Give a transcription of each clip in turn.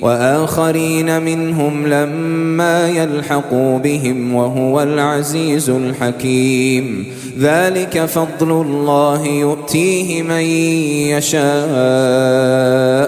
وآخرين منهم لما يلحقوا بهم وهو العزيز الحكيم. ذلك فضل الله يؤتيه من يشاء.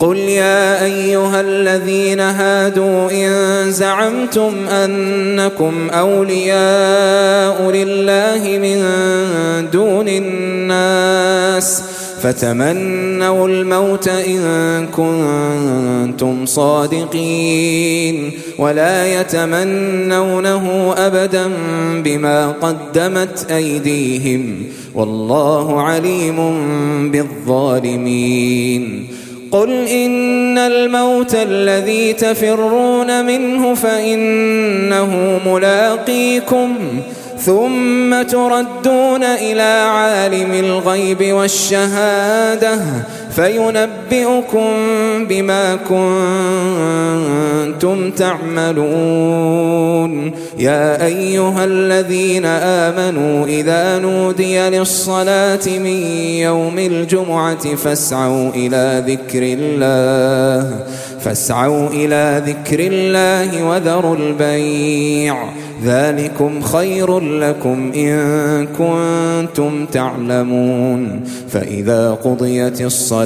قل يا أيها الذين هادوا إن زعمتم أنكم أولياء لله من دون الناس فتمنوا الموت إن كنتم صادقين ولا يتمنونه أبدا بما قدمت أيديهم والله عليم بالظالمين قل إن الموت الذي تفرون منه فإنه ملاقيكم ثم تردون إلى عالم الغيب والشهادة فينبئكم بما كنتم تعملون. يا أيها الذين آمنوا إذا نودي للصلاة من يوم الجمعة فاسعوا إلى ذكر الله فاسعوا إلى ذكر الله وذروا البيع. ذلكم خير لكم إن كنتم تعلمون. فإذا قضيت الصلاة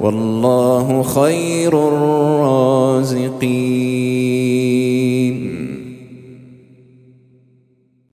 والله خير الرازقين.